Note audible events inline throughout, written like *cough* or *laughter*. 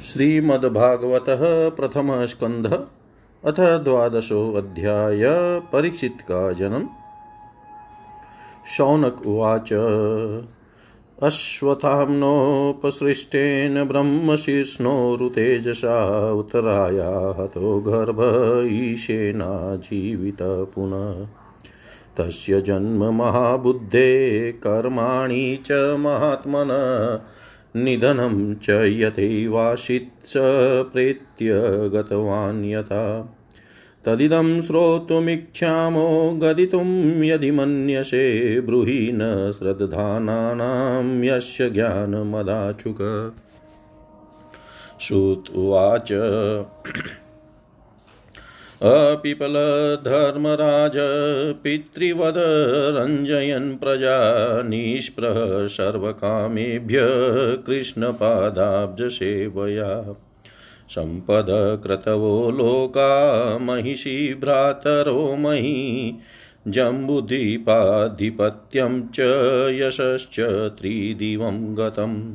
श्रीमद्भागवत प्रथम स्कंध अथ द्वादशो अध्याय परीक्षित का जन्म शौनक उवाच अश्वत्थाम्नोपसृष्टेन ब्रह्मशीर्ष्णोरुतेजसा उत्तराया हतो गर्भ ईशेना जीवित पुनः। तस्य जन्म महाबुद्धे, कर्माणि च महात्मन। निधनं च यथैवाशित् स प्रेत्य गतवान् यथा। तदिदं श्रोतुमिच्छामो गदितुं यदि मन्यसे ब्रूहि न श्रद्धानानां यस्य ज्ञानमदाचुक श्रुत उवाच अपिपलधर्मराज पितृवद रञ्जयन् प्रजा निष्प्रः सर्वकामेभ्य कृष्णपादाब्जसेवया। सम्पदक्रतवो लोका महिषी भ्रातरो मही जम्बुदीपाधिपत्यं च यशश्च त्रिदिवं गतम्।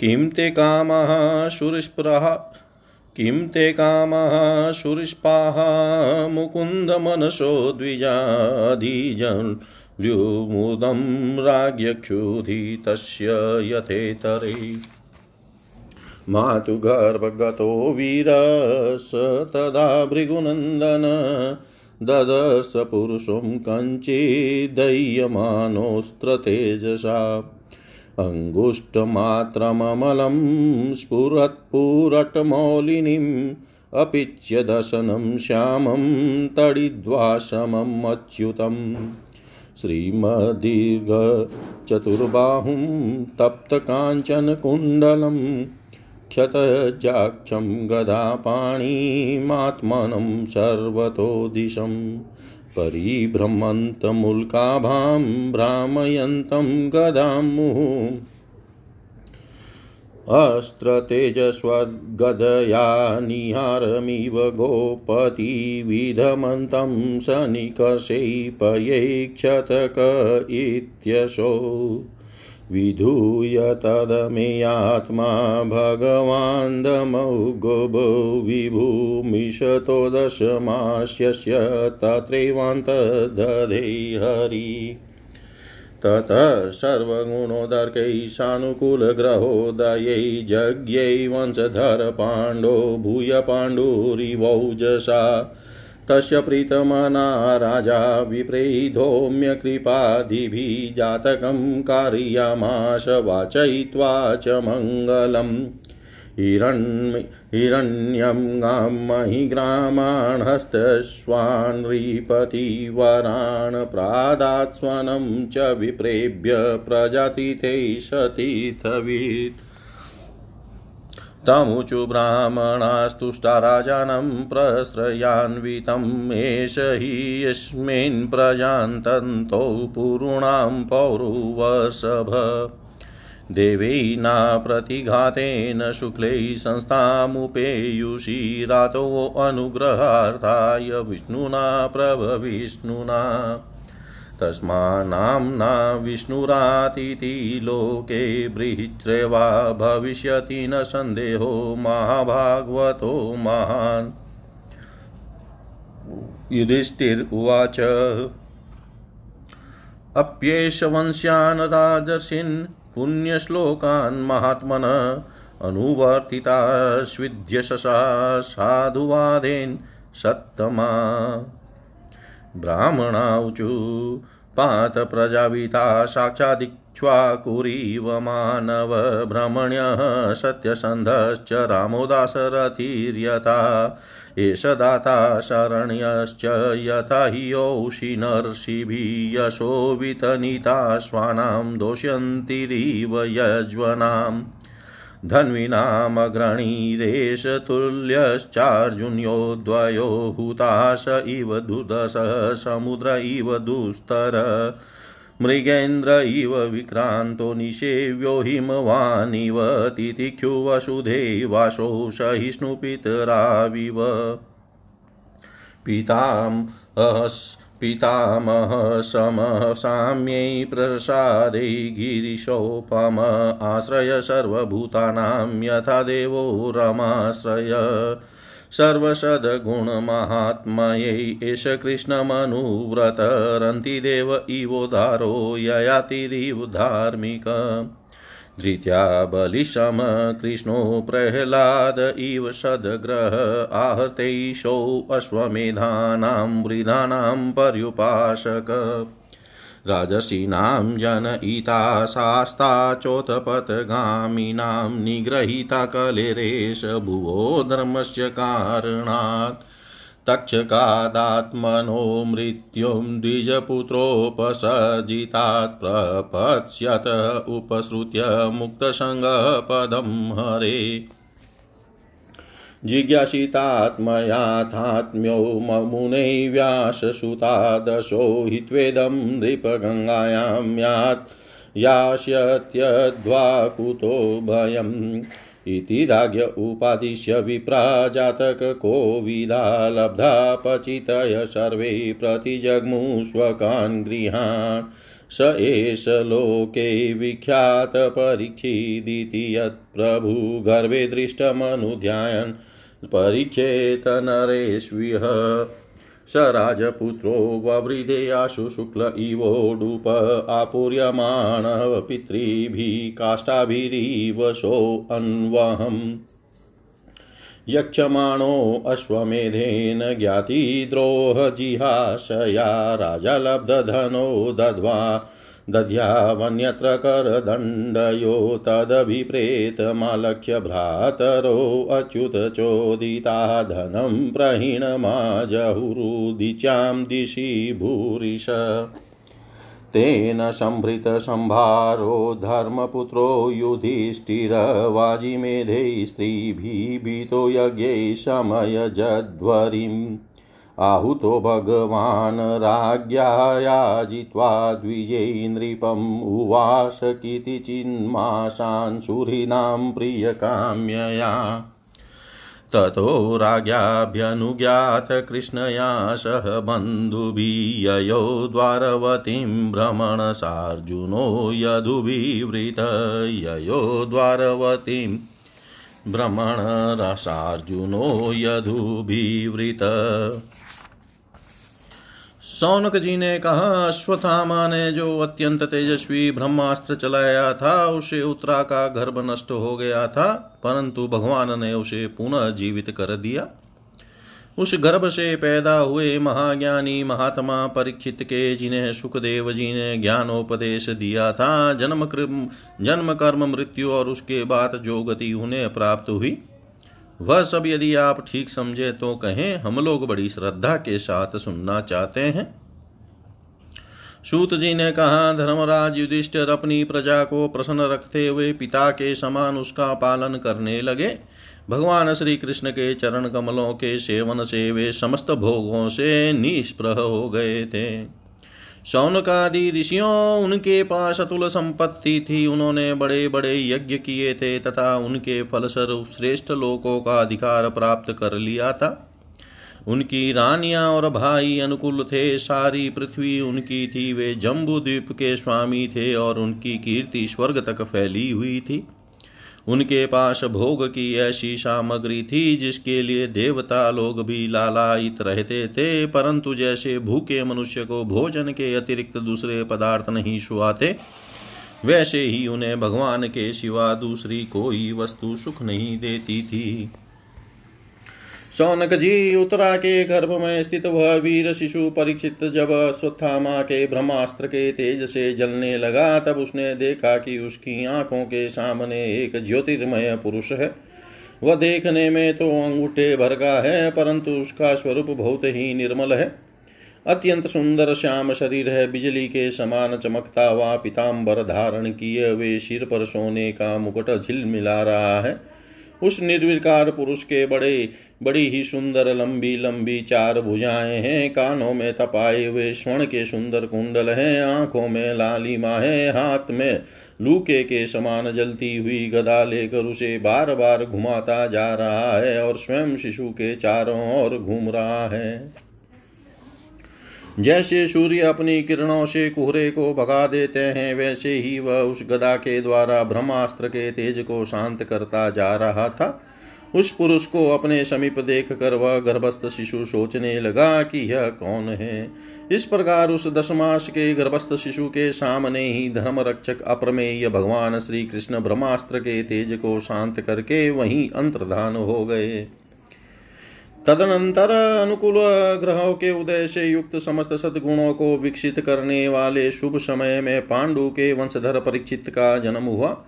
किं ते कामः सुरस्पृहा किं ते कामः सुरिष्पाः मुकुन्दमनसो द्विजाधिजन्व्युमुदं राज्ञक्षुधि तस्य यथेतरे मातुगर्भगतो वीरस, तदा भृगुनन्दन, ददर्श पुरुषं कञ्चिदह्यमानोऽस्त्रतेजसा अङ्गुष्ठमात्रममलं स्फुरत्पुरटमौलिनीम् अपिच्य दशनं श्यामं तडिद्वाशमम् अच्युतम् श्रीमदीर्घचतुर्बाहुं तप्तकाञ्चनकुण्डलं क्षतजाक्षं गदापाणिमात्मनं सर्वतो दिशम् परिभ्रमन्तमुल्काभां भ्रामयन्तं गदां अस्त्रतेजस्वद्गदया निहारमिव गोपतिविधमन्तं सनिकषैपयैक्षतक इत्यशो। विधूय तदमेयात्मा भगवान्दमौगोभो विभूमिशतो दशमास्यस्य तत्रैवान्तदधे हरि ततः सर्वगुणोदर्कैः सानुकूलग्रहोदयै यज्ञै वंशधर पाण्डो भूय पाण्डुरिवौजसा तस्य प्रीतमना राजा विप्रेधौम्यकृपादिभिः जातकं कारयामाश वाचयित्वा च मङ्गलम्। हिरण् हिरण्यं गामहि ग्रामान् हस्तस्वान् नृपतिवरान् प्रादात्स्वनं च विप्रेभ्य प्रजातिथे सतीथवीत्। तमुचु ब्राह्मणास्तुष्टा राजानं प्रश्रयान्वितम् एष हि यस्मिन् प्रजान्तन्तौ पुरूणां पौरुवर्षभ। देवैना प्रतिघातेन शुक्लैः संस्थामुपेयुषि रातोऽनुग्रहार्थाय विष्णुना प्रभविष्णुना। तस्मान्नाम्ना विष्णुरातिथि लोके बृहित्रैवा भविष्यति न सन्देहो महाभागवतो महान्। युधिष्ठिर्वाच। अप्येष वंश्यान् राजर्षिन् पुण्यश्लोकान् महात्मन अनुवर्तितास्विध्यशसा साधुवादेन सत्तमा। ब्राह्मणाऊचु पातप्रजाविता साक्षादिक्ष्वाकुरीव मानवभ्रमण्यः सत्यसन्धश्च रामोदासरथिर्यथा एष दाता शरण्यश्च यथा हि योषि नर्षिभिः यशो वितनिता स्वानां दोष्यन्तिरिव यज्वनाम्। धन्वीनामग्रणीरेश तुल्यश्चार्जुन्यो द्वयो हुताश इव दुदश समुद्र इव दुस्तर। मृगेन्द्र इव विक्रान्तो निषेव्यो हिमवानिव तितिक्षुवसुधेवाशो सहिष्णुपितराविव पिताम् पितामह समसाम्यै प्रसादे गिरिशोपम आश्रय सर्वभूतानां यथा देवो रमाश्रय। सर्वसद्गुणमाहात्मयै एष कृष्णमनुव्रतरन्तिदेव इवोदारो ययातिरिव धार्मिक। धृत्या बलिशम कृष्णो प्रह्लाद इव सद्ग्रह आहतैषो अश्वमेधानां वृधानां पर्युपासक। राजसीनां जनयिता शास्ता चोत्पथगामिनां निगृहीता कलेरेश भुवो धर्मस्य कारणात् तक्षकादात्मनो मृत्युं द्विजपुत्रोपसर्जितात् प्रपत्स्यत उपसृत्य मुक्तसङ्गपदं हरे। जिज्ञासितात्मयाथात्म्यो मुने व्याससुतादशो हि त्वेदं नृपगङ्गायां यात् यास्यत्यध्वा कुतो भयम्। इति राज्ञ उपादिश्य विप्रा जातककोविदा लब्धा पचितय सर्वे प्रतिजग्मुष्वकान् गृहान्। स एष लोके विख्यातपरीक्षिदिति यत्प्रभुगर्भे दृष्टमनुध्यायन्। परीक्षेत नरेष्विह। स राजपुत्रो आशु शुक्ल इवोडुप आपूर्यमाणः पितृभिः काष्ठाभिरीवशो अन्वहम्। यक्षमाणो अश्वमेधेन ज्ञातिद्रोहजिहाशया राजा लब्धधनो दध्वा दध्यावन्यत्र करदण्डयो तदभिप्रेतमालक्ष्य भ्रातरोऽच्युतचोदिता धनं प्रहीणमाजहुरुदिचां दिशि भूरिश तेन सम्भृतसंभारो धर्मपुत्रो युधिष्ठिरवाजिमेधे स्त्रीभिभीतो यज्ञै समयजध्वरिम् आहुतो भगवान् राज्ञायाजित्वा द्विजै नृपम् उवास कितिचिन्मासान् सुहृदां प्रियकाम्यया। ततो राज्ञाभ्यनुज्ञात कृष्णया सह बन्धुभिययो द्वारवतीं भ्रमणसार्जुनो यदुभिवृत। ययो द्वारवतीं भ्रमणरसार्जुनो यदुभिवृत। सौनक जी ने कहा अश्वत्थामा ने जो अत्यंत तेजस्वी ब्रह्मास्त्र चलाया था, उसे उत्तरा का गर्भ नष्ट हो गया था, परंतु भगवान ने उसे पुनः जीवित कर दिया। उस गर्भ से पैदा हुए महाज्ञानी महात्मा परीक्षित के, जिन्हें सुखदेव जी ने ज्ञानोपदेश दिया था, जन्म कर्म जन्म कर्म मृत्यु और उसके बाद जो गति उन्हें प्राप्त हुई। वह सब यदि आप ठीक समझे तो कहें, हम लोग बड़ी श्रद्धा के साथ सुनना चाहते हैं। सूत जी ने कहा, धर्मराज युधिष्ठिर अपनी प्रजा को प्रसन्न रखते हुए पिता के समान उसका पालन करने लगे। भगवान श्री कृष्ण के चरण कमलों के सेवन से वे समस्त भोगों से निष्प्रह हो गए थे। शौनकादि ऋषियों, उनके पास अतुल संपत्ति थी। उन्होंने बड़े बड़े यज्ञ किए थे तथा उनके फलस्वरूप श्रेष्ठ लोकों का अधिकार प्राप्त कर लिया था। उनकी रानियाँ और भाई अनुकूल थे। सारी पृथ्वी उनकी थी। वे जम्बू द्वीप के स्वामी थे और उनकी कीर्ति स्वर्ग तक फैली हुई थी। उनके पास भोग की ऐसी सामग्री थी, जिसके लिए देवता लोग भी लालायित रहते थे, परंतु जैसे भूखे मनुष्य को भोजन के अतिरिक्त दूसरे पदार्थ नहीं सुहाते वैसे ही उन्हें भगवान के सिवा दूसरी कोई वस्तु सुख नहीं देती थी। शौनक जी उत्तरा के गर्भ में स्थित वह वीर शिशु परीक्षित जब स्वत्थामा के ब्रह्मास्त्र के तेज से जलने लगा, तब उसने देखा कि उसकी आँखों के सामने एक ज्योतिर्मय पुरुष है। वह देखने में तो अंगूठे भर का है, परंतु उसका स्वरूप बहुत ही निर्मल है। अत्यंत सुंदर श्याम शरीर है, बिजली के समान चमकता हुआ पिताम्बर धारण किए वे सिर पर सोने का मुकुट झिलमिला रहा है। उस निर्विकार पुरुष के बड़े, बड़ी ही सुंदर, लंबी लंबी चार भुजाएँ हैं। कानों में तपाए हुए स्वर्ण के सुंदर कुंडल हैं। आँखों में लालिमा है। हाथ में लूके के समान जलती हुई गदा लेकर उसे बार बार घुमाता जा रहा है और स्वयं शिशु के चारों ओर घूम रहा है। जैसे सूर्य अपनी किरणों से कुहरे को भगा देते हैं, वैसे ही वह उस गदा के द्वारा ब्रह्मास्त्र के तेज को शांत करता जा रहा था। उस पुरुष को अपने समीप देख कर वह गर्भस्थ शिशु सोचने लगा कि यह कौन है। इस प्रकार उस दशमास के गर्भस्थ शिशु के सामने ही धर्म रक्षक अप्रमेय भगवान श्री कृष्ण ब्रह्मास्त्र के तेज को शांत करके वहीं अंतर्धान हो गए। तदनंतर अनुकूल ग्रहों के उदय से युक्त समस्त सदगुणों को विकसित करने वाले शुभ समय में पांडु के वंशधर परीक्षित का जन्म हुआ।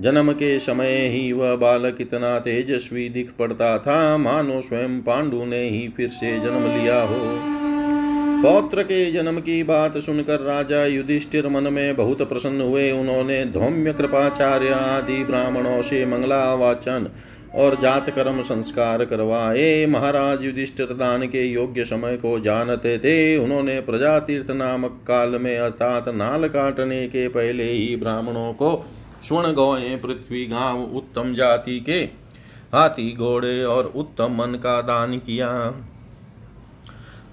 जन्म के समय ही वह बालक इतना तेजस्वी दिख पड़ता था, मानो स्वयं पांडु ने ही फिर से जन्म लिया हो। पौत्र के जन्म की बात सुनकर राजा युधिष्ठिर मन में बहुत प्रसन्न हुए। उन्होंने धौम्य कृपाचार्य आदि ब्राह्मणों से मंगला वाचन और जात कर्म संस्कार करवाए। महाराज युधिष्ठिर दान के योग्य समय को जानते थे। उन्होंने प्रजा तीर्थ नामक काल में अर्थात नाल काटने के पहले ही ब्राह्मणों को स्वर्ण गौए पृथ्वी गाँव उत्तम जाति के हाथी घोड़े और उत्तम मन का दान किया।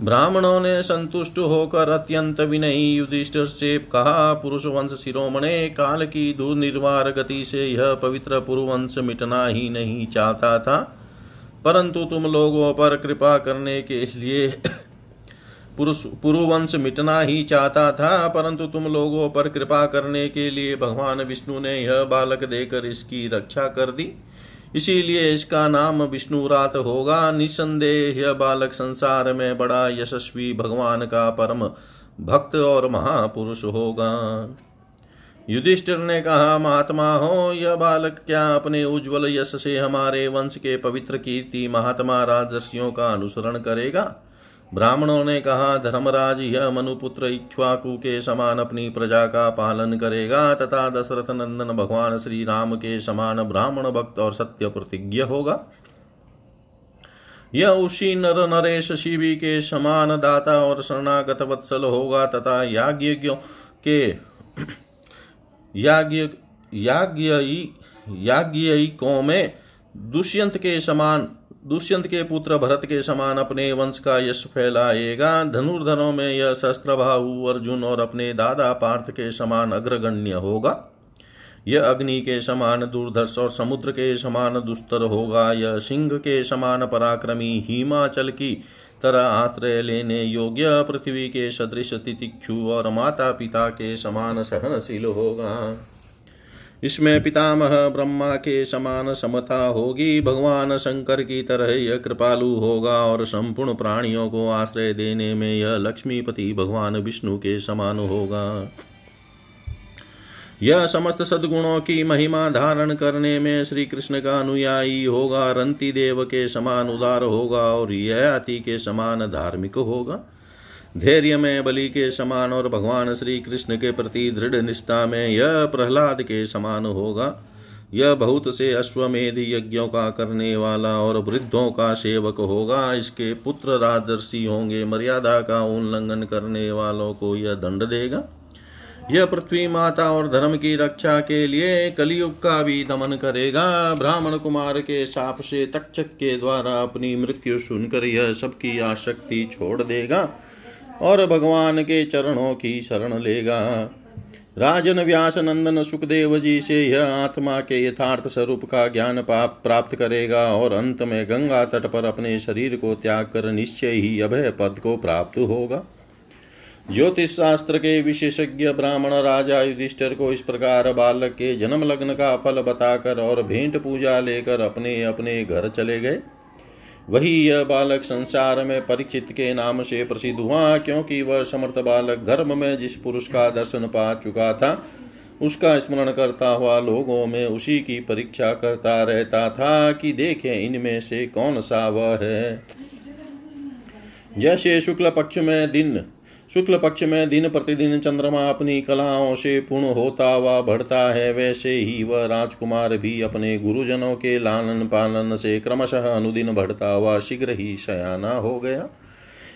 ब्राह्मणों ने संतुष्ट होकर अत्यंत विनयी युधिष्ठिर से कहा, पुरुष वंश शिरोमणे, काल की दुर्निर्वार गति से यह पवित्र पुरुवंश मिटना ही नहीं चाहता था। परंतु तुम लोगों पर कृपा करने के लिए पुरुष, पुरुवंश मिटना ही चाहता था। परंतु तुम लोगों पर कृपा करने के लिए भगवान विष्णु ने यह बालक देकर इसकी रक्षा कर दी। इसीलिए इसका नाम विष्णुरात होगा। निसंदेह यह बालक संसार में बड़ा यशस्वी भगवान का परम भक्त और महापुरुष होगा। युधिष्ठिर ने कहा, महात्मा हो, यह बालक क्या अपने उज्जवल यश से हमारे वंश के पवित्र कीर्ति महात्मा राजर्षियों का अनुसरण करेगा? ब्राह्मणों ने कहा, धर्मराज, यह मनुपुत्र इक्ष्वाकु के समान अपनी प्रजा का पालन करेगा तथा दशरथ नंदन भगवान श्री राम के समान ब्राह्मण भक्त और सत्य प्रतिज्ञ होगा। यह उसी नर नरेश शिवी के समान दाता और शरणागत वत्सल होगा तथा याज्ञ के *clears throat* याज्ञ याज्ञ में दुष्यंत के समान दुष्यंत के पुत्र भरत के समान अपने वंश का यश फैलाएगा। धनुर्धनों में यह शस्त्र शस्त्रभाहु अर्जुन और अपने दादा पार्थ के समान अग्रगण्य होगा। यह अग्नि के समान दुर्धर्ष और समुद्र के समान दुस्तर होगा। यह सिंह के समान पराक्रमी हिमाचल की तरह आश्रय लेने योग्य पृथ्वी के सदृश तितिक्षु और माता पिता के समान सहनशील होगा। इसमें पितामह ब्रह्मा के समान समता होगी। भगवान शंकर की तरह यह कृपालु होगा और संपूर्ण प्राणियों को आश्रय देने में यह लक्ष्मीपति भगवान विष्णु के समान होगा। यह समस्त सद्गुणों की महिमा धारण करने में श्री कृष्ण का अनुयायी होगा, रंती देव के समान उदार होगा और यह अति के समान धार्मिक होगा। धैर्य में बलि के समान और भगवान श्री कृष्ण के प्रति दृढ़ निष्ठा में यह प्रहलाद के समान होगा। यह बहुत से अश्वमेध यज्ञों का करने वाला और वृद्धों का सेवक होगा। इसके पुत्र राजर्षि होंगे। मर्यादा का उल्लंघन करने वालों को यह दंड देगा। यह पृथ्वी माता और धर्म की रक्षा के लिए कलयुग का भी दमन करेगा। ब्राह्मण कुमार के साप से तक्षक के द्वारा अपनी मृत्यु सुनकर यह सबकी आसक्ति छोड़ देगा। और भगवान के चरणों की शरण लेगा। राजन, व्यास, नंदन, सुखदेव जी से यह आत्मा के यथार्थ स्वरूप का ज्ञान प्राप्त करेगा और अंत में गंगा तट पर अपने शरीर को त्याग कर निश्चय ही अभय पद को प्राप्त होगा। ज्योतिष शास्त्र के विशेषज्ञ ब्राह्मण राजा युधिष्ठर को इस प्रकार बालक के जन्म लग्न का फल बताकर और भेंट पूजा लेकर अपने अपने घर चले गए। वही यह बालक संसार में परिचित के नाम से प्रसिद्ध हुआ, क्योंकि वह समर्थ बालक धर्म में जिस पुरुष का दर्शन पा चुका था, उसका स्मरण करता हुआ लोगों में उसी की परीक्षा करता रहता था कि देखें इनमें से कौन सा वह है। जैसे शुक्ल पक्ष में दिन शुक्ल पक्ष में दिन प्रतिदिन चंद्रमा अपनी कलाओं से पूर्ण होता हुआ बढ़ता है, वैसे ही वह राजकुमार भी अपने गुरुजनों के लालन पालन से क्रमशः अनुदिन बढ़ता हुआ शीघ्र ही शयाना हो गया।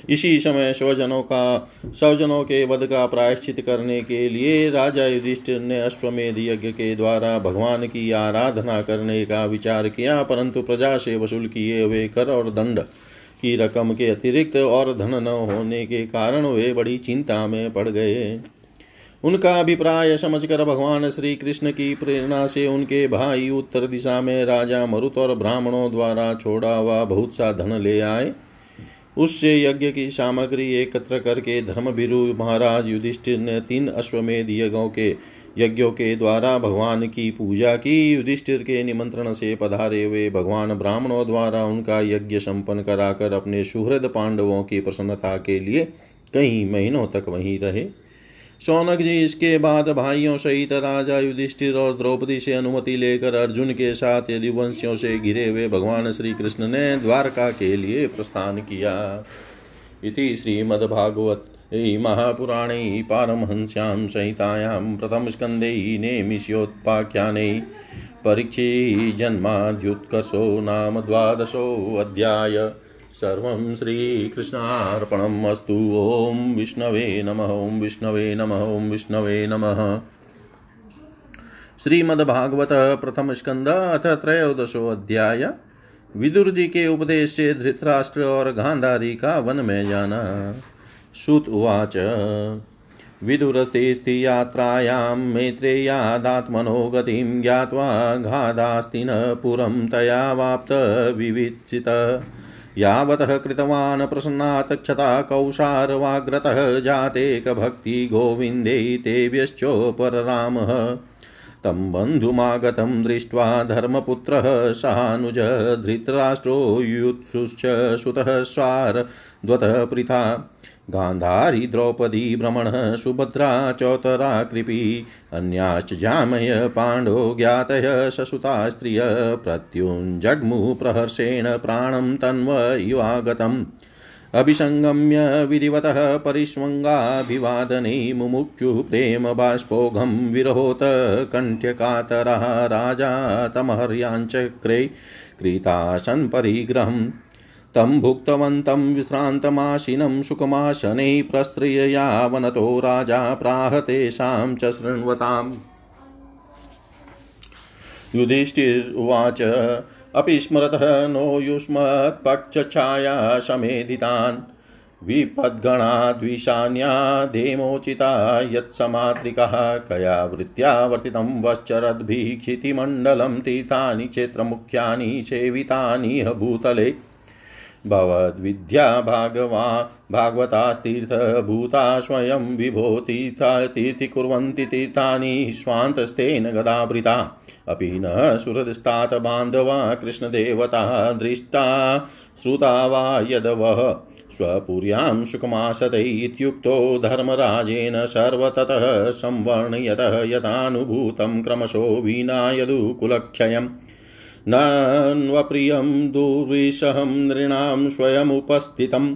इसी समय स्वजनों का स्वजनों के वध का प्रायश्चित करने के लिए राजा युधिष्ठिर ने अश्वमेध यज्ञ के द्वारा भगवान की आराधना करने का विचार किया, परंतु प्रजा से वसूल किए हुए कर और दंड की रकम के अतिरिक्त और धन न होने के कारण वे बड़ी चिंता में पड़ गए। उनका अभिप्राय समझकर भगवान श्री कृष्ण की प्रेरणा से उनके भाई उत्तर दिशा में राजा मरुत और ब्राह्मणों द्वारा छोड़ा हुआ बहुत सा धन ले आए। उससे यज्ञ की सामग्री एकत्र करके धर्मभिरु महाराज युधिष्ठिर ने तीन अश्वमेध यज्ञों के यज्ञों के द्वारा भगवान की पूजा की। युधिष्ठिर के निमंत्रण से पधारे हुए भगवान ब्राह्मणों द्वारा उनका यज्ञ संपन्न कराकर अपने सुहृद पांडवों की प्रसन्नता के लिए कई महीनों तक वहीं रहे। शौनक जी, इसके बाद भाइयों सहित राजा युधिष्ठिर और द्रौपदी से अनुमति लेकर अर्जुन के साथ यदुवंशियों से घिरे हुए भगवान श्री कृष्ण ने द्वारका के लिए प्रस्थान किया। इति श्रीमद्भागवत महापुराणे पारमहंस्यां संहितायां प्रथमस्कन्धे नेमिष्योत्पाख्याने परीक्षे जन्माद्युत्कर्षो नाम द्वादशोऽध्याय सर्वं श्रीकृष्णार्पणम् अस्तु ॐ विष्णवे नमः ॐ विष्णवे नमः ॐ विष्णवे नमः। श्रीमद्भागवत प्रथम स्कंद अथ त्रयोदशो अध्याय। विदुर जी के उपदेश से धृतराष्ट्र और गांधारी का वन में जाना। सुत उवाच विदुरतीर्थयात्रायां मैत्रेयादात्मनो गतिं ज्ञात्वा घादास्तिन पुरं तया वाप्तविवित्सित यावतः कृतवान् प्रसन्नात् क्षता कौशारवाग्रतः जातेकभक्ति गोविन्दे तेभ्यश्चोपररामः। तं बन्धुमागतं दृष्ट्वा धर्मपुत्रः सानुज धृतराष्ट्रो युत्सुश्च सुतः स्वारद्वतः पृथा गान्धारी द्रौपदी भ्रमणः सुभद्रा चौतरा कृपी, अन्याश्च जामय पाण्डो ज्ञातय ससुता स्त्रिय प्रहर्षेण प्राणं तन्व इवागतम् अभिसङ्गम्य विधिवतः परिष्वङ्गाभिवादने बाष्पोघं विरहोत कण्ठ्यकातरः राजा तमहर्याञ्चक्रे, क्रीतासन् परिग्रहम्। तं भुक्तवन्तं विश्रान्तमाशिनं सुखमाशने प्रस्त्रिययावनतो राजा प्राह तेषां च शृण्वताम्। युधिष्ठिर्वाच, अपि स्मरतः नो युष्मत्पक्षछाया समेधितान्। विपद्गणाद्विषान्यादेमोचिता यत्समात्रिकः कया वृत्त्या वर्तितं वश्चरद्भिः क्षितिमण्डलं तीर्थानि क्षेत्रमुख्यानि सेवितानि भूतले। भवद्विद्या भागवा भागवतास्तीर्थभूता स्वयं विभो तीर्था, तीर्थीकुर्वन्ति तीर्थानि स्वान्तस्तेन गदावृता। अपि न सुहृदस्तात् बान्धवा, कृष्णदेवता दृष्टा, श्रुता वा यदवः। स्वपुर्यां सुखमासते इत्युक्तो धर्मराजेन सर्वततः संवर्णयतः यथानुभूतं क्रमशो विना यदुकुलक्षयम् नान्वप्रियं दुर्विषहं नृणां स्वयमुपस्थितं।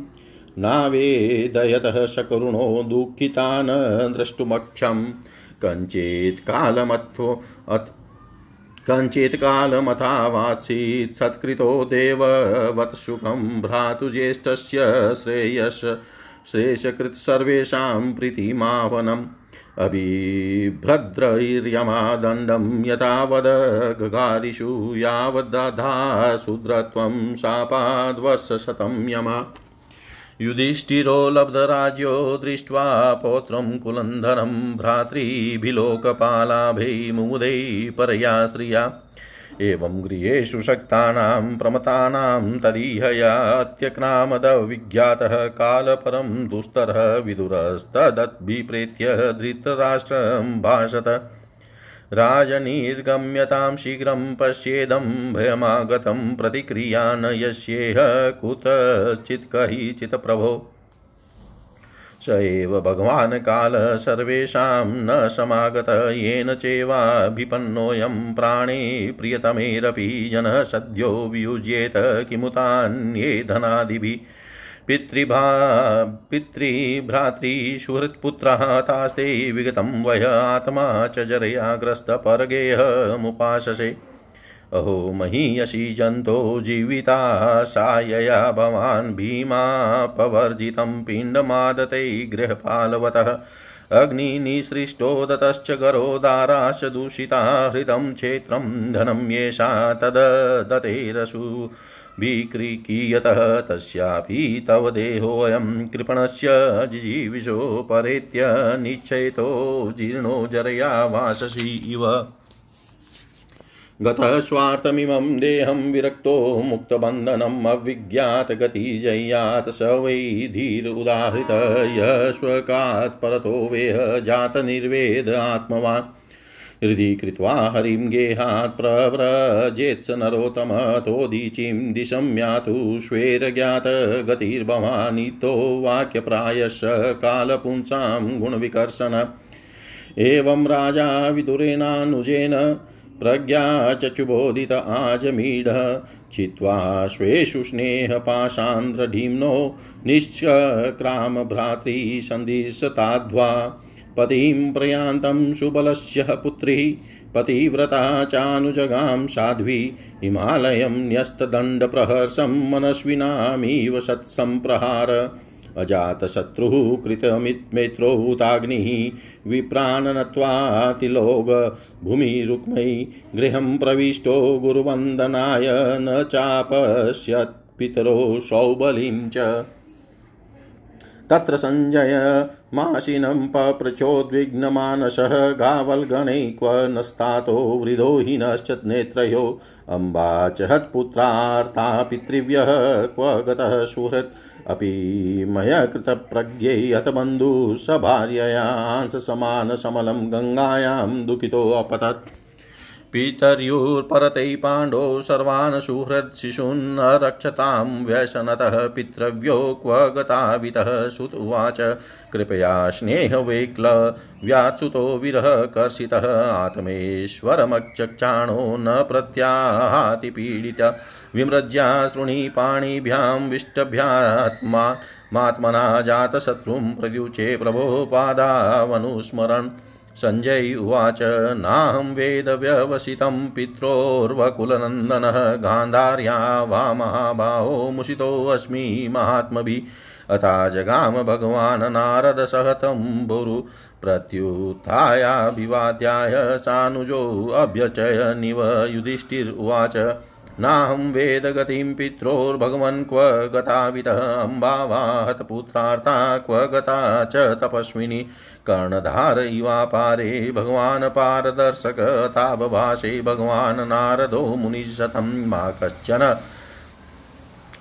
नावेदयतः सकरुणो दुःखितान् द्रष्टुमक्षं। कञ्चित् कालमथो कञ्चित् कालमथावात्सीत् सत्कृतो देववत्सुखं भ्रातुज्येष्ठस्य श्रेयस् श्रेयसकृत् सर्वेषां प्रीतिमावनम् अभिभ्रद्रैर्यमादण्डं यतावद गगारिषु यावद्दधा शूद्रत्वं शापाद्वर्षशतं यमा। युधिष्ठिरो लब्धराज्यो दृष्ट्वा पौत्रं कुलन्धरं भ्रातृभिलोकपालाभै मुमुदै परया श्रिया एवं गृहेषु शक्तानां प्रमतानां तरीहयात्यक्रामदविज्ञातः कालपरं दुस्तरः विदुरस्तदद्भिप्रेत्य धृतराष्ट्रं भाषत। राजनिर्गम्यतां शीघ्रं पश्येदं भयमागतं प्रतिक्रिया न यस्येह कुतश्चित् प्रभो। स एव भगवान् कालः सर्वेषां न समागत येन चैवाभिपन्नोऽयं प्राणे प्रियतमेरपि जनः सद्यो वियुज्येत किमुतान्ये धनादिभिः पितृभा पितृभ्रातृसुहृत्पुत्रः तास्ते विगतं वय आत्मा च जरया अहो महीयसी जन्तो जीविता, सायया भवान् भीमापवर्जितं पिण्डमादते गृहपालवतः। अग्निनिसृष्टो दतश्च गरोदाराश्च दूषिता, हृदं क्षेत्रं धनं येषा तददतेरसु विक्रीकीयतः तस्यापि तव देहोऽयं कृपणस्य, जिजीविषो परेत्य निश्चयतो जीर्णो जरया वाससि इव। गतः स्वार्थमिमं देहं विरक्तो मुक्तबन्धनम् अविज्ञातगतिजय्यात् स वै धीर उदाहृत यश्वकात् परतो वेह जातनिर्वेद आत्मवान्। हृदि कृत्वा हरिं गेहात् प्रव्रजेत्स नरोत्तमतोदीचीं दिशं यातु श्वेरज्ञातगतिर्भवानितो वाक्यप्रायश कालपुंसां गुणविकर्षण। एवं राजा विदुरेणानुजेन प्रज्ञा चचुबोधित आजमीढ। चित्वा स्वेषु स्नेहपाशान्ध्रढीम्नो निश्चक्राम भ्रातृसन्धिशताध्वा पतिं प्रयान्तं सुबलस्य पुत्री। पतिव्रता चानुजगां साध्वी। हिमालयं न्यस्तदण्डप्रहर्षं मनस्विनामिव सत्सम्प्रहार। अजातशत्रुः कृतमित्मेत्रोताग्निः विप्राणनत्वातिलोग भूमिरुक्मयि गृहं प्रविष्टो गुरुवन्दनाय न चापश्यत् पितरो सौबलिं च तत्र सञ्जय माशिनं पप्रचोद्विग्नमानसः गावल्गणै क्व नस्तातो वृधो हिनश्च नेत्रयो अम्बा च हत्पुत्रार्ता पितृव्यः क्व गतः सुहृत् अपि मया कृतप्रज्ञै हतबन्धुः स भार्ययांससमानसमलं गङ्गायां दुःखितोऽपतत् पितर्युर्परतै पाण्डो सर्वान् सुहृत्शिशून् रक्षतां व्यसनतः पितृव्यो क्व गतावितः सुत उवाच कृपया स्नेहवैक्लव्यात्सुतो विरहकर्षितः आत्मेश्वरमचक्षाणो न प्रत्याहाति पीडित विमृज्या शृणि पाणिभ्यां विष्टभ्यात्मा मात्मना जातशत्रुं प्रयुचे प्रभो पादावनुस्मरन् सञ्जय उवाच, नाहं वेदव्यवसितं पित्रोर्वकुलनन्दनः गान्धार्या वा महाबाहो मुषितोऽस्मि महात्मभिः। अथा जगाम भगवान् नारदसहतं बुरु। प्रत्युत्थायाभिवाद्याय निव युधिष्ठिर्वाच नाहं वेदगतिं पित्रोर्भगवन् क्व गतावितः अम्बावाहतपुत्रार्था क्व गता च तपस्विनी कर्णधार इवापारे भगवान् पारदर्शकतावभाषे भगवान् नारदो मुनिशतं मा कश्चन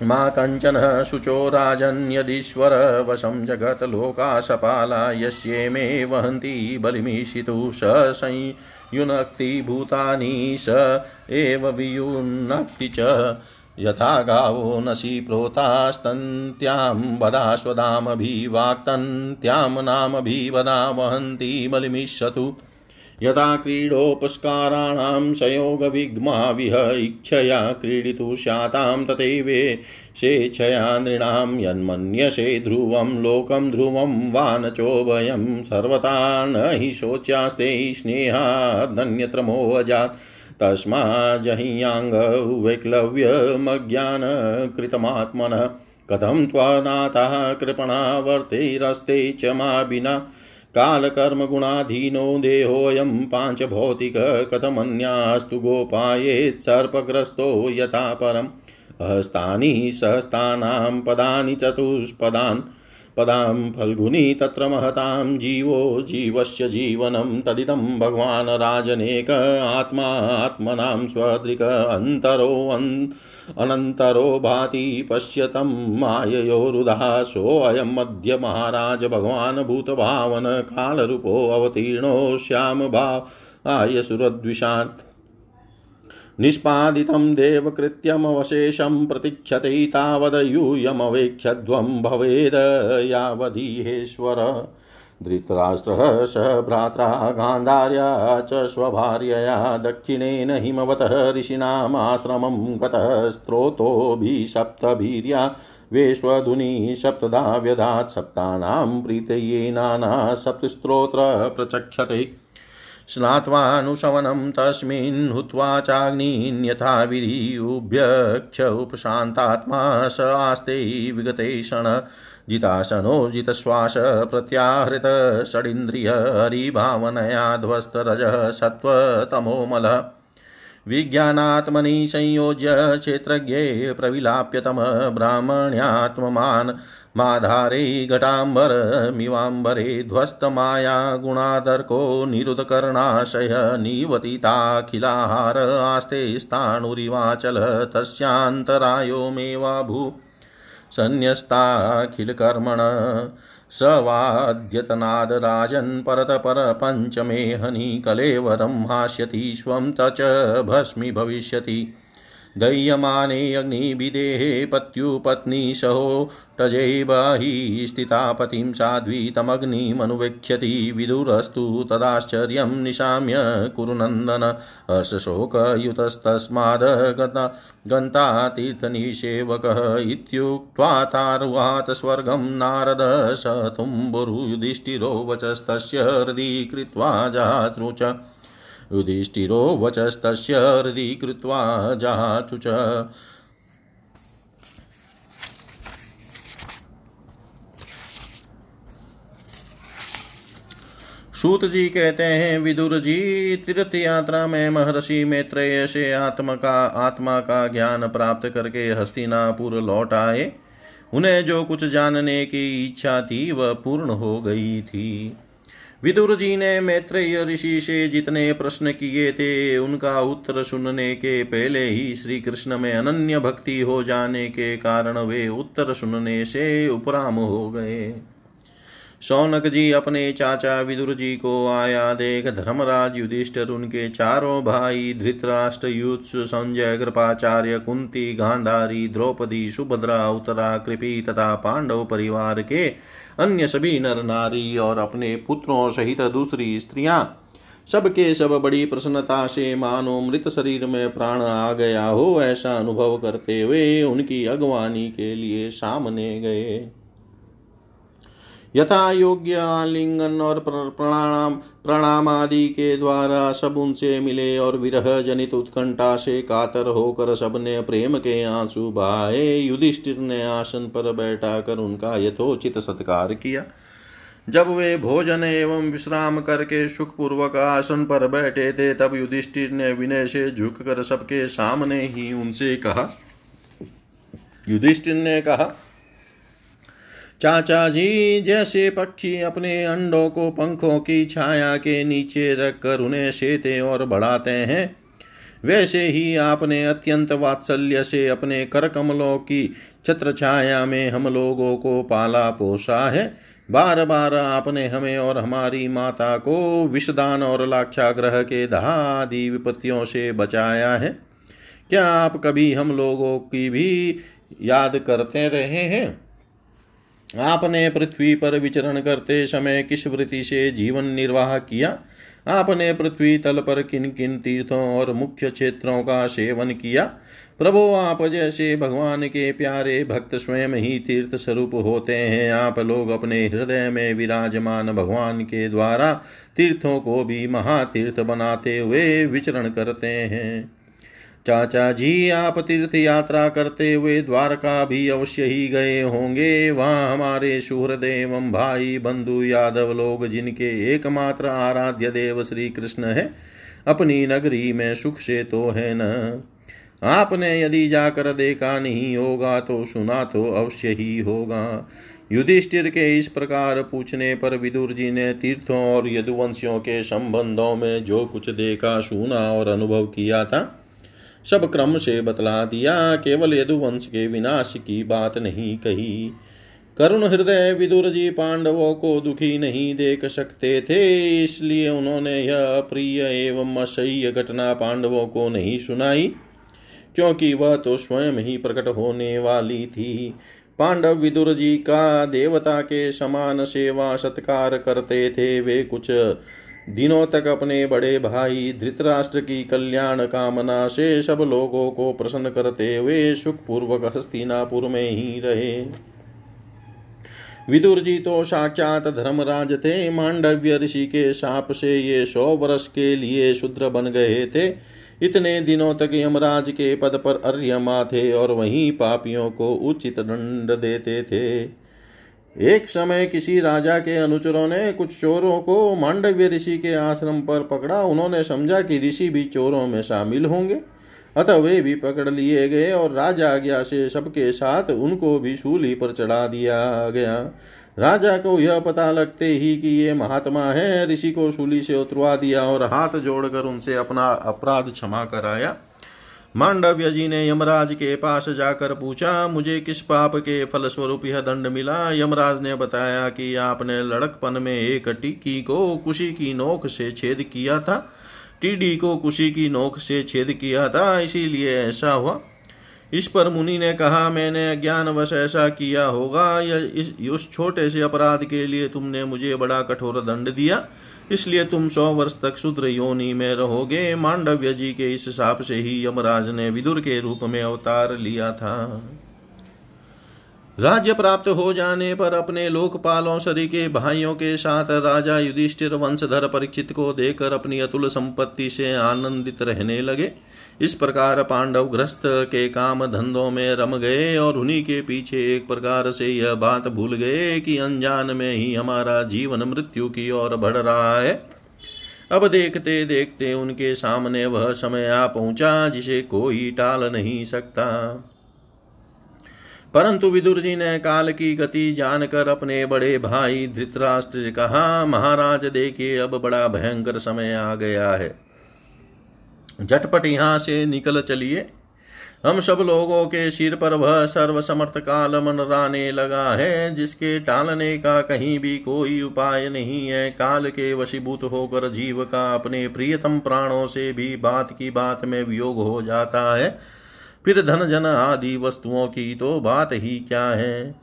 मा कञ्चन शुचो राजन्यदीश्वर वशं जगत्लोकाशपाला यस्येमे वहन्ति बलिमीशितु स संयुनक्ति भूतानि स एव वियुनक्ति च। यथा गावो नसि प्रोतास्तन्त्यां वदाश्वदामभिवाक्तन्त्यां नामभिवदा वहन्ति बलिमिषतु यथा क्रीडोपस्काराणां संयोगविग्माविह इच्छया क्रीडितु स्यातां तथैवे स्वेच्छया नृणां यन्मन्यसे ध्रुवं लोकं ध्रुवं वा न चोभयं सर्वथा न हि शोच्यास्ते स्नेहादन्यत्र मोहजात् तस्माजह्याङ्गवैक्लव्यमज्ञानकृतमात्मनः कथं त्वनाथः कृपणावर्तैरस्ते च मा विना कालकर्मगुणाधीनो देहोऽयं पाञ्चभौतिक कथमन्यास्तु गोपायेत् सर्पग्रस्तो यथा परम्। हस्तानि सहस्तानां पदानि चतुष्पदान्। पदां फल्गुनी तत्र महतां जीवो जीवस्य जीवनं तदिदं भगवान् राजनेक आत्मा आत्मनां स्वदृक् अन्तरो अनन्तरो भाति पश्यतं माययोरुदा सोऽयमद्य महाराज भगवान् भूतभावन कालरूपो अवतीर्णो श्याम भावाय सुरद्विषान् निष्पादितं देवकृत्यमवशेषं प्रतीक्षते तावदयूयमवेक्षध्वं भवेद यावदीहेश्वर धृतराष्ट्रः स भ्रात्रा गान्धार्या च स्वभार्यया दक्षिणेन हिमवतः ऋषीणामाश्रमं गतः स्त्रोतोभिसप्तभीर्या वेश्वधुनी सप्तदा व्यधात् सप्तानां प्रीतये नाना प्रचक्षते। स्नात्वानुशवनं तस्मिन् हुत्वा चाग्निन्यथा विधियुभ्यक्ष उपशान्तात्मा स आस्ते विगते क्षण। जिताशनो जितश्वास प्रत्याहृत षडिन्द्रिय हरिभावनया ध्वस्तरजः सत्त्वतमोमलः। विज्ञानात्मनि संयोज्य क्षेत्रज्ञे प्रविलाप्यतम ब्राह्मण्यात्ममान् माधारे घटाम्बरमिवाम्बरे ध्वस्तमाया गुणादर्को निरुदकर्णाशय निवतिताखिलाहार आस्ते स्थाणुरिवाचल तस्यान्तरायो भू। सन्न्यस्ताखिलकर्मण स वाद्यतनादराजन् परतपरपञ्चमे हनि, कलेवरं हास्यति, स्वं तच भस्मी भविष्यति। दह्यमाने अग्निभिदेहे पत्युपत्नी सहो तजै स्थिता पतिं साध्वीतमग्निमनुवेक्ष्यति। विदुरस्तु तदाश्चर्यं निशाम्य कुरुनन्दन हर्षशोकयुतस्तस्माद् गन्तातीर्थनिषेवकः इत्युक्त्वा तारुवात स्वर्गं नारद स तुम्बुरुयुधिष्ठिरो वचस्तस्य हृदि कृत्वा जातृच युधिष्ठिरो वचस्तस्य हृदि कृत्वा जाचुच सूत जी कहते हैं विदुर जी तीर्थ यात्रा में महर्षि मैत्रेय से आत्मा का आत्मा का ज्ञान प्राप्त करके हस्तिनापुर लौट आए। उन्हें जो कुछ जानने की इच्छा थी, वह पूर्ण हो गई थी। विदुर जी ने मैत्रेय ऋषि से जितने प्रश्न किए थे, उनका उत्तर सुनने के पहले ही श्री कृष्ण में अनन्य भक्ति हो जाने के कारण वे उत्तर सुनने से उपराम हो गए। शौनक जी अपने चाचा विदुर जी को आया देख, धर्मराज युधिष्ठर उनके चारों भाई, धृतराष्ट्र युत्स संजय, कृपाचार्य, कुंती, गांधारी, द्रौपदी, सुभद्रा, उत्तरा, कृपी तथा पांडव परिवार के अन्य सभी नर नारी और अपने पुत्रों सहित दूसरी स्त्रियाँ। सबके सब बड़ी प्रसन्नता से मानो मृत शरीर में प्राण आ गया हो, ऐसा अनुभव करते हुए उनकी अगवानी के लिए सामने गए। यथा योग्य आलिंगन और प्रणाम प्रणाम आदि के द्वारा सब उनसे मिले और विरह जनित उत्कंठा से कातर होकर सबने प्रेम के आँसू बहाए। युधिष्ठिर ने आसन पर बैठा कर उनका यथोचित सत्कार किया। जब वे भोजन एवं विश्राम करके सुखपूर्वक आसन पर बैठे थे, तब युधिष्ठिर ने विनय से झुककर सबके सामने ही उनसे कहा। युधिष्ठिर ने कहा चाचा जी, जैसे पक्षी अपने अंडों को पंखों की छाया के नीचे रखकर उन्हें सेते और बढ़ाते हैं, वैसे ही आपने अत्यंत वात्सल्य से अपने कर कमलों की छत्र छाया में हम लोगों को पाला पोसा है। बार बार आपने हमें और हमारी माता को विषदान और लाक्षाग्रह के दहादि विपत्तियों से बचाया है। क्या आप कभी हम लोगों की भी याद करते रहे हैं? आपने पृथ्वी पर विचरण करते समय किस वृत्ति से जीवन निर्वाह किया? आपने पृथ्वी तल पर किन किन तीर्थों और मुख्य क्षेत्रों का सेवन किया? प्रभो, आप जैसे भगवान के प्यारे भक्त स्वयं ही तीर्थ स्वरूप होते हैं। आप लोग अपने हृदय में विराजमान भगवान के द्वारा तीर्थों को भी महातीर्थ बनाते हुए विचरण करते हैं। चाचा जी, आप तीर्थ यात्रा करते हुए द्वारका भी अवश्य ही गए होंगे। वहाँ हमारे सुहृद एवं भाई, बंधु, यादव लोग, जिनके एकमात्र आराध्य देव श्री कृष्ण है, अपनी नगरी में सुख से तो है न। आपने यदि जाकर देखा नहीं होगा तो सुना तो अवश्य ही होगा। युधिष्ठिर के इस प्रकार पूछने पर विदुर जी ने तीर्थों और यदुवंशियों के संबंधों में जो कुछ देखा, सुना और अनुभव किया था सब क्रम से बतला दिया, केवल यदुवंश के विनाश की बात नहीं कही। करुण हृदय विदुर जी पांडवों को दुखी नहीं देख सकते थे, इसलिए उन्होंने यह प्रिय एवं असह्य घटना पांडवों को नहीं सुनाई, क्योंकि वह तो स्वयं ही प्रकट होने वाली थी। पांडव विदुर जी का देवता के समान सेवा सत्कार करते थे, वे कुछ दिनों तक अपने बड़े भाई धृतराष्ट्र की कल्याण कामना से सब लोगों को प्रसन्न करते हुए सुखपूर्वक हस्तिनापुर में ही रहे विदुर जी तो साक्षात धर्मराज थे मांडव्य ऋषि के साप से ये सौ वर्ष के लिए शूद्र बन गए थे इतने दिनों तक यमराज के पद पर अर्यमा थे और वहीं पापियों को उचित दंड देते थे एक समय किसी राजा के अनुचरों ने कुछ चोरों को मांडव्य ऋषि के आश्रम पर पकड़ा। उन्होंने समझा कि ऋषि भी चोरों में शामिल होंगे। अतः वे भी पकड़ लिए गए और राजा आज्ञा से सबके साथ उनको भी सूली पर चढ़ा दिया गया। राजा को यह पता लगते ही कि ये महात्मा है, ऋषि को सूली से उतरवा दिया और हाथ जोड़कर उनसे अपना अपराध क्षमा कराया। मांडव्य जी ने यमराज के पास जाकर पूछा, मुझे किस पाप के फलस्वरूप यह दंड मिला? यमराज ने बताया कि आपने लड़कपन में एक टिक्की को कुशी की नोक से छेद किया था। टीडी को कुशी की नोक से छेद किया था, इसीलिए ऐसा हुआ। इस पर मुनि ने कहा, मैंने ज्ञानवश ऐसा किया होगा। या इस, उस छोटे से अपराध के लिए तुमने मुझे बड़ा कठोर दंड दिया। इसलिए तुम सौ वर्ष तक शुद्र योनि में रहोगे। मांडव्य जी के इस साप से ही यमराज ने विदुर के रूप में अवतार लिया था। राज्य प्राप्त हो जाने पर अपने लोकपालों सरी के भाइयों के साथ राजा युधिष्ठिर वंशधर परीक्षित को देकर अपनी अतुल संपत्ति से आनंदित रहने लगे। इस प्रकार पांडव ग्रस्त के काम धंधों में रम गए और उन्हीं के पीछे एक प्रकार से यह बात भूल गए कि अनजान में ही हमारा जीवन मृत्यु की ओर बढ़ रहा है। अब देखते देखते उनके सामने वह समय आ पहुँचा जिसे कोई टाल नहीं सकता। परंतु विदुर जी ने काल की गति जानकर अपने बड़े भाई धृतराष्ट्र से कहा, महाराज, देखिए, अब बड़ा भयंकर समय आ गया है। झटपट यहाँ से निकल चलिए। हम सब लोगों के सिर पर वह सर्वसमर्थ काल मनराने लगा है, जिसके टालने का कहीं भी कोई उपाय नहीं है। काल के वशीभूत होकर जीव का अपने प्रियतम प्राणों से भी बात की बात में वियोग हो जाता है। फिर धन जन आदि वस्तुओं की तो बात ही क्या है?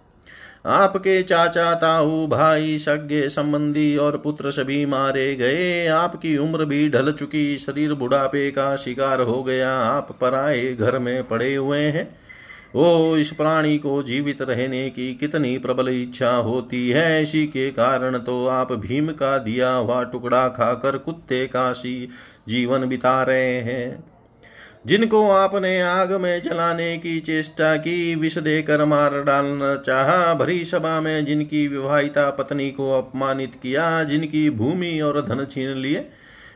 आपके चाचा ताऊ, भाई सज्ञे संबंधी और पुत्र सभी मारे गए। आपकी उम्र भी ढल चुकी। शरीर बुढ़ापे का शिकार हो गया। आप पराए घर में पड़े हुए हैं। ओ, इस प्राणी को जीवित रहने की कितनी प्रबल इच्छा होती है। इसी के कारण तो आप भीम का दिया हुआ टुकड़ा खाकर कुत्ते का सी जीवन बिता रहे हैं। जिनको आपने आग में जलाने की चेष्टा की विष देकर मार डालना चाहा, भरी सभा में जिनकी विवाहिता पत्नी को अपमानित किया, जिनकी भूमि और धन छीन लिए,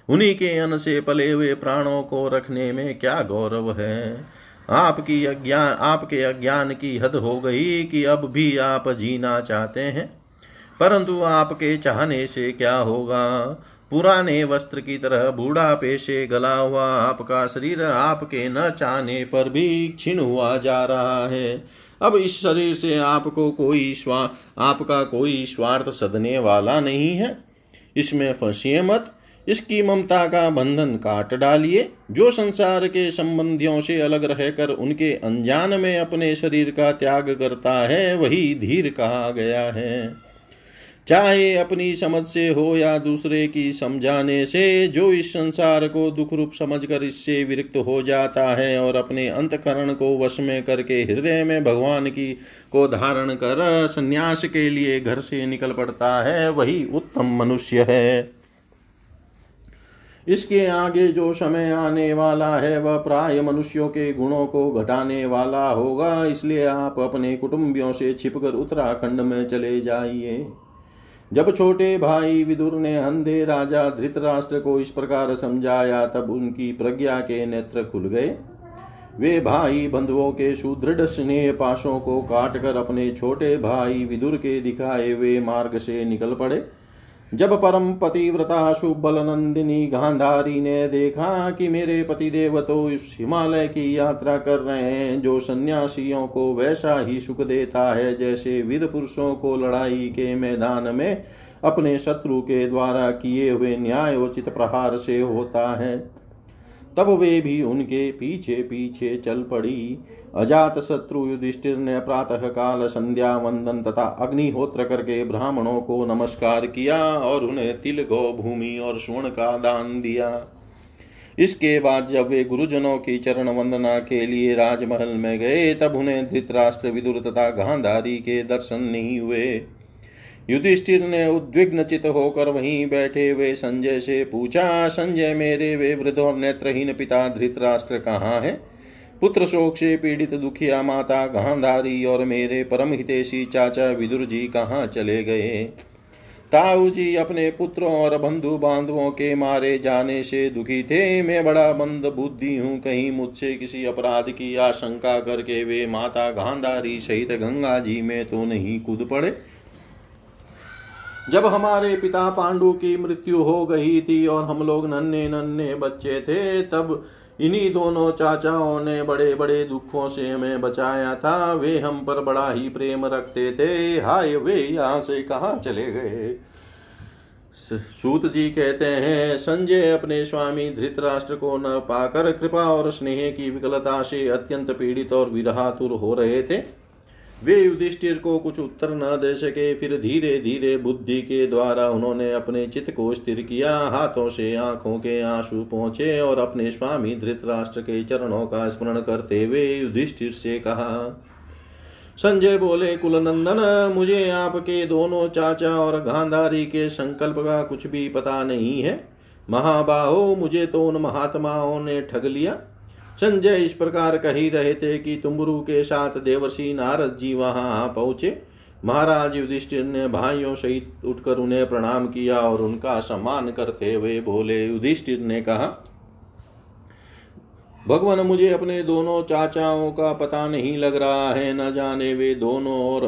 उन्हीं के अन्न से पले हुए प्राणों को रखने में क्या गौरव है? आपकी अज्ञान, आपके अज्ञान की हद हो गई कि अब भी आप जीना चाहते हैं। परंतु आपके चाहने से क्या होगा? पुराने वस्त्र की तरह बूढ़ापे से गला हुआ आपका शरीर आपके न चाहने पर भी क्षीण हुआ जा रहा है। अब इस शरीर से आपको कोई स्वा, आपका कोई स्वार्थ सदने वाला नहीं है। इसमें फंसिए मत। इसकी ममता का बंधन काट डालिए। जो संसार के संबंधियों से अलग रहकर उनके अनजान में अपने शरीर का त्याग करता है, वही धीर कहा गया है। चाहे अपनी समझ से हो या दूसरे की समझाने से, जो इस संसार को दुख रूप समझकर इससे विरक्त हो जाता है और अपने अंतकरण को वश में करके हृदय में भगवान की को धारण कर संन्यास के लिए घर से निकल पड़ता है, वही उत्तम मनुष्य है। इसके आगे जो समय आने वाला है, वह प्राय मनुष्यों के गुणों को घटाने वाला होगा, इसलिए आप अपने कुटुंबियों से छिपकर उत्तराखंड में चले जाइए। जब छोटे भाई विदुर ने अंधे राजा धृतराष्ट्र को इस प्रकार समझाया, तब उनकी प्रज्ञा के नेत्र खुल गए। वे भाई बंधुओं के सुदृढ़ स्नेह पाशों को काटकर अपने छोटे भाई विदुर के दिखाए हुए मार्ग से निकल पड़े। जब परम पतिव्रता शुभल नंदिनी गांधारी ने देखा कि मेरे पति देव तो इस हिमालय की यात्रा कर रहे हैं, जो सन्यासियों को वैसा ही सुख देता है जैसे वीर पुरुषों को लड़ाई के मैदान में अपने शत्रु के द्वारा किए हुए न्यायोचित प्रहार से होता है। तब वे भी उनके पीछे पीछे चल पड़ी। अजात शत्रु युधिष्ठिर ने प्रातः काल संध्या वंदन तथा अग्निहोत्र करके ब्राह्मणों को नमस्कार किया और उन्हें तिल गो भूमि और स्वर्ण का दान दिया। इसके बाद जब वे गुरुजनों की चरण वंदना के लिए राजमहल में गए, तब उन्हें धृतराष्ट्र विदुर तथा गांधारी के दर्शन नहीं हुए। युधिष्ठिर ने उद्विग्न चित होकर वहीं बैठे वे संजय से पूछा, संजय, मेरे वे वृद्ध और नेत्रहीन पिता धृतराष्ट्र कहाँ है? पुत्र शोक से पीड़ित दुखिया माता गांधारी और मेरे परम हितेशी चाचा विदुर जी कहाँ चले गए? ताऊ जी अपने पुत्रों और बंधु बांधवों के मारे जाने से दुखी थे। मैं बड़ा मंद बुद्धि हूँ, कहीं मुझसे किसी अपराध की आशंका करके वे माता गांधारी सहित गंगा जी में तो नहीं कूद पड़े। जब हमारे पिता पांडु की मृत्यु हो गई थी और हम लोग नन्हे नन्हे बच्चे थे, तब इन्हीं दोनों चाचाओं ने बड़े बड़े दुखों से हमें बचाया था। वे हम पर बड़ा ही प्रेम रखते थे। हाय वे यहाँ से कहाँ चले गए? सूत जी कहते हैं, संजय अपने स्वामी धृतराष्ट्र को न पाकर कृपा और स्नेह की विकलता से अत्यंत पीड़ित और विरहातुर हो रहे थे। वे युधिष्ठिर को कुछ उत्तर न दे सके, फिर धीरे धीरे बुद्धि के द्वारा उन्होंने अपने चित्त को स्थिर किया, हाथों से आँखों के आँसू पहुँचे और अपने स्वामी धृतराष्ट्र के चरणों का स्मरण करते हुए युधिष्ठिर से कहा, संजय बोले, कुलनंदन, मुझे आपके दोनों चाचा और गांधारी के संकल्प का कुछ भी पता नहीं है। महाबाहो, मुझे तो उन महात्माओं ने ठग लिया। संजय इस प्रकार कही रहे थे कि तुम्बरु के साथ देवर्षि नारद जी वहाँ पहुँचे। महाराज युधिष्ठिर ने भाइयों सहित उठकर उन्हें प्रणाम किया और उनका सम्मान करते हुए बोले, युधिष्ठिर ने कहा, भगवान, मुझे अपने दोनों चाचाओं का पता नहीं लग रहा है। न जाने वे दोनों और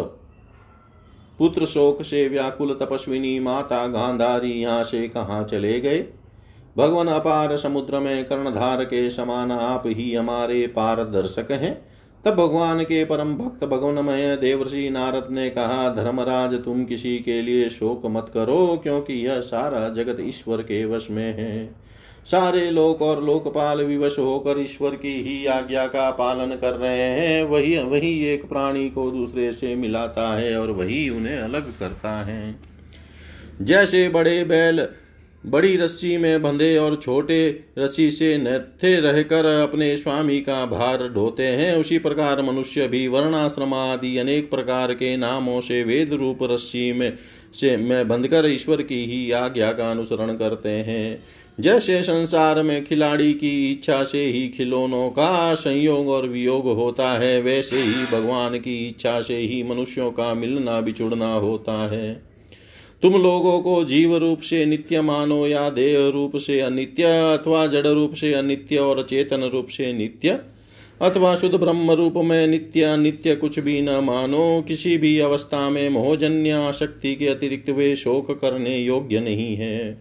पुत्र शोक से व्याकुल तपस्विनी माता गांधारी यहाँ से कहाँ चले गए? भगवान अपार समुद्र में कर्णधार के समान आप ही हमारे पारदर्शक हैं। तब भगवान के परम भक्त भगवनमय देवर्षि नारद ने कहा, धर्मराज, तुम किसी के लिए शोक मत करो, क्योंकि यह सारा जगत ईश्वर के वश में है। सारे लोक और लोकपाल विवश होकर ईश्वर की ही आज्ञा का पालन कर रहे हैं। वही वही एक प्राणी को दूसरे से मिलाता है और वही उन्हें अलग करता है। जैसे बड़े बैल बड़ी रस्सी में बंधे और छोटे रस्सी से नथे रहकर अपने स्वामी का भार ढोते हैं। उसी प्रकार मनुष्य भी वर्णाश्रम आदि अनेक प्रकार के नामों से वेद रूप रस्सी में से में बंधकर ईश्वर की ही आज्ञा का अनुसरण करते हैं। जैसे संसार में खिलाड़ी की इच्छा से ही खिलौनों का संयोग और वियोग होता है, वैसे ही भगवान की इच्छा से ही मनुष्यों का मिलना बिछुड़ना होता है। तुम लोगों को जीव रूप से नित्य मानो या देह रूप से अनित्य अथवा जड़ रूप से अनित्य और चेतन रूप से नित्य अथवा शुद्ध ब्रह्म रूप में नित्य नित्य कुछ भी न मानो, किसी भी अवस्था में मोहजन्य आशक्ति के अतिरिक्त वे शोक करने योग्य नहीं है।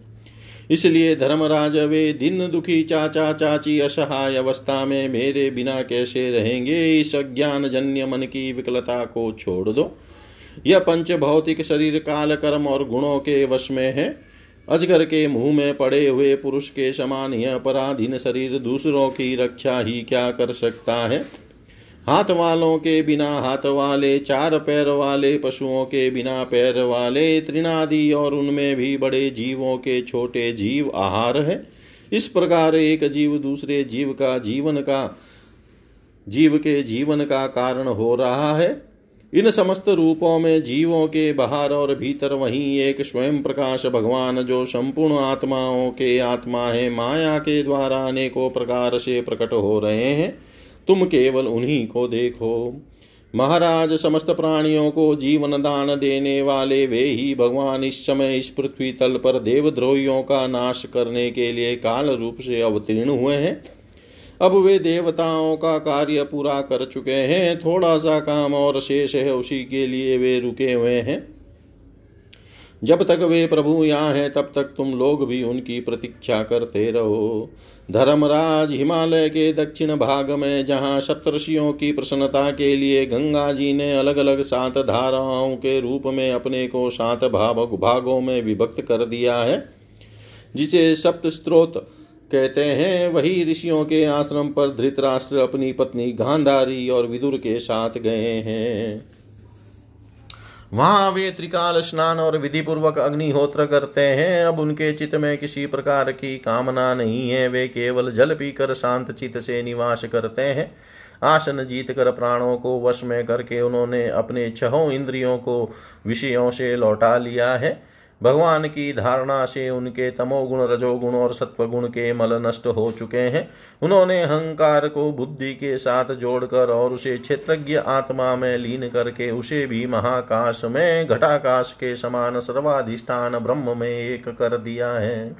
इसलिए धर्मराज, वे दिन दुखी चाचा चाची असहाय अवस्था में मेरे बिना कैसे रहेंगे? इस अज्ञान जन्य मन की विकलता को छोड़ दो। यह पंच भौतिक शरीर, काल, कर्म और गुणों के वश में है। अजगर के मुँह में पड़े हुए पुरुष के समान यह पराधीन शरीर दूसरों की रक्षा ही क्या कर सकता है? हाथ वालों के बिना, हाथ वाले, चार पैर वाले, पशुओं के बिना पैर वाले, त्रिनादि और उनमें भी बड़े जीवों के छोटे जीव आहार है। इस प्रकार एक जीव दूसरे जीव का जीवन का, जीव के जीवन का कारण हो रहा है। इन समस्त रूपों में जीवों के बाहर और भीतर वहीं एक स्वयं प्रकाश भगवान, जो संपूर्ण आत्माओं के आत्मा है, माया के द्वारा अनेकों प्रकार से प्रकट हो रहे हैं। तुम केवल उन्हीं को देखो। महाराज, समस्त प्राणियों को जीवन दान देने वाले वे ही भगवान इस समय इस पृथ्वी तल पर देवद्रोहियों का नाश करने के लिए काल रूप से अवतीर्ण हुए हैं। अब वे देवताओं का कार्य पूरा कर चुके हैं। थोड़ा सा काम और शेष है, उसी के लिए वे रुके हुए हैं। जब तक वे प्रभु यहाँ हैं, तब तक तुम लोग भी उनकी प्रतीक्षा करते रहो। धर्मराज हिमालय के दक्षिण भाग में, जहाँ सप्तर्षियों की प्रसन्नता के लिए गंगा जी ने अलग अलग सात धाराओं के रूप में अपने को सात भाव भागों में विभक्त कर दिया है, जिसे सप्त स्त्रोत कहते हैं, वही ऋषियों के आश्रम पर धृतराष्ट्र अपनी पत्नी गांधारी और विदुर के साथ गए हैं। वहाँ वे त्रिकाल स्नान और विधि पूर्वक अग्निहोत्र करते हैं। अब उनके चित्त में किसी प्रकार की कामना नहीं है। वे केवल जल पीकर शांत चित्त से निवास करते हैं। आसन जीत कर प्राणों को वश में करके उन्होंने अपने छहों इंद्रियों को विषयों से लौटा लिया है। भगवान की धारणा से उनके तमोगुण रजोगुण और सत्वगुण के मल नष्ट हो चुके हैं। उन्होंने अहंकार को बुद्धि के साथ जोड़कर और उसे क्षेत्रज्ञ आत्मा में लीन करके उसे भी महाकाश में, घटाकाश के समान सर्वाधिष्ठान ब्रह्म में एक कर दिया है।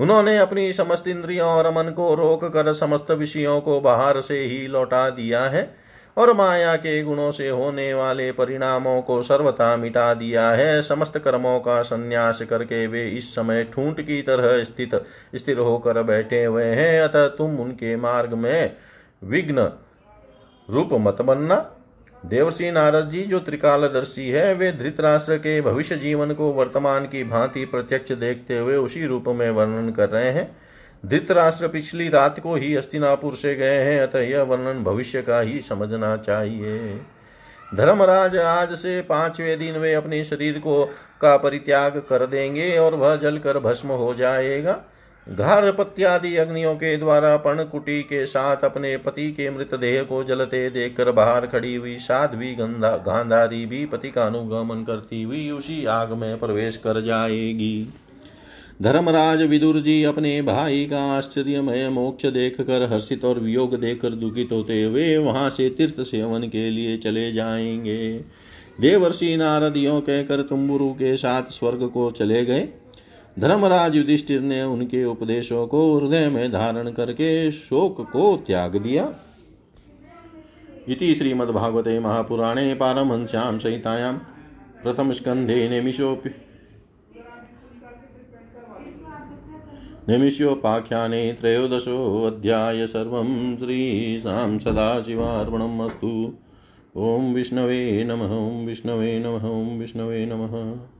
उन्होंने अपनी समस्त इंद्रियों और मन को रोक कर समस्त विषयों को बाहर से ही लौटा दिया है। और माया के गुणों से होने वाले परिणामों को सर्वथा मिटा दिया है। समस्त कर्मों का संन्यास करके वे इस समय ठूंठ की तरह स्थित, स्थिर होकर बैठे हुए हैं। अतः तुम उनके मार्ग में विघ्न रूप मत बनना। देवसी नारद जी जो त्रिकालदर्शी है, वे धृतराष्ट्र के भविष्य जीवन को वर्तमान की भांति प्रत्यक्ष देखते हुए उसी रूप में वर्णन कर रहे हैं। धृतराष्ट्र पिछली रात को ही हस्तिनापुर से गए हैं, अतः यह वर्णन भविष्य का ही समझना चाहिए। धर्मराज आज से पाँचवें दिन वे अपने शरीर को का परित्याग कर देंगे और वह जलकर भस्म हो जाएगा। घर पत्यादि अग्नियों के द्वारा पर्णकुटी के साथ अपने पति के मृतदेह को जलते देखकर बाहर खड़ी हुई साध्वी गंधा गांधारी भी पति का अनुगमन करती हुई उसी आग में प्रवेश कर जाएगी। धर्मराज विदुर जी अपने भाई का आश्चर्यमय मोक्ष देखकर, हर्षित और वियोग देखकर दुखित होते हुए वहाँ से तीर्थ सेवन के लिए चले जाएँगे। देवर्षि नारदियों कहकर तुम्बुरु के साथ स्वर्ग को चले गए। धर्मराज युधिष्ठिर ने उनके उपदेशों को हृदय में धारण करके शोक को त्याग दिया। इति श्रीमद्भागवते महापुराणे पारमहंस्यां संहितायां प्रथमस्कन्धे निमिषोऽपि निमिष्योपाख्याने त्रयोदशोऽध्याय सर्वं श्रीशां सदाशिवार्पणम् अस्तु। ॐ विष्णवे नमः, ॐ विष्णवे नमः, ॐ विष्णवे नमः।